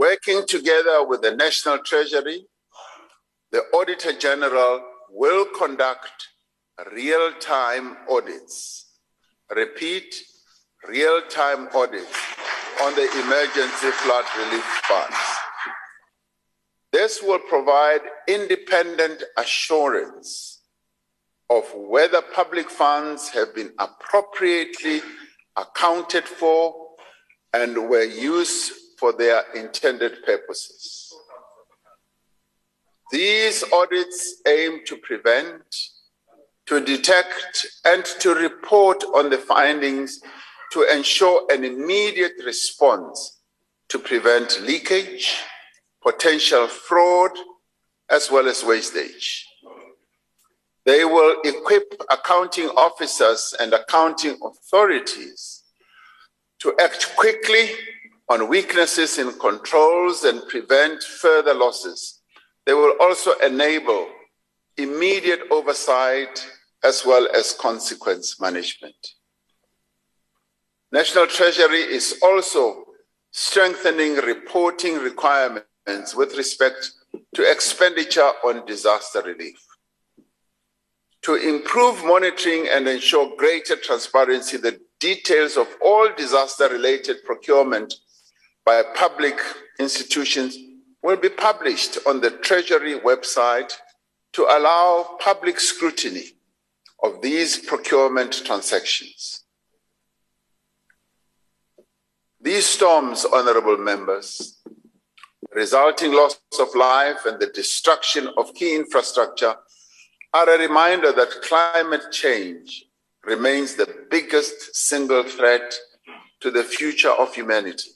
Working together with the National Treasury, the Auditor General will conduct real time audits. Repeat, real time audits on the emergency flood relief funds. This will provide independent assurance of whether public funds have been appropriately accounted for and were used for their intended purposes. These audits aim to prevent, to detect, and to report on the findings to ensure an immediate response to prevent leakage, potential fraud, as well as wastage. They will equip accounting officers and accounting authorities to act quickly on weaknesses in controls and prevent further losses. They will also enable immediate oversight as well as consequence management. National Treasury is also strengthening reporting requirements with respect to expenditure on disaster relief. To improve monitoring and ensure greater transparency, the details of all disaster related procurement by public institutions will be published on the Treasury website to allow public scrutiny of these procurement transactions. These storms, honorable members, resulting loss of life and the destruction of key infrastructure are a reminder that climate change remains the biggest single threat to the future of humanity.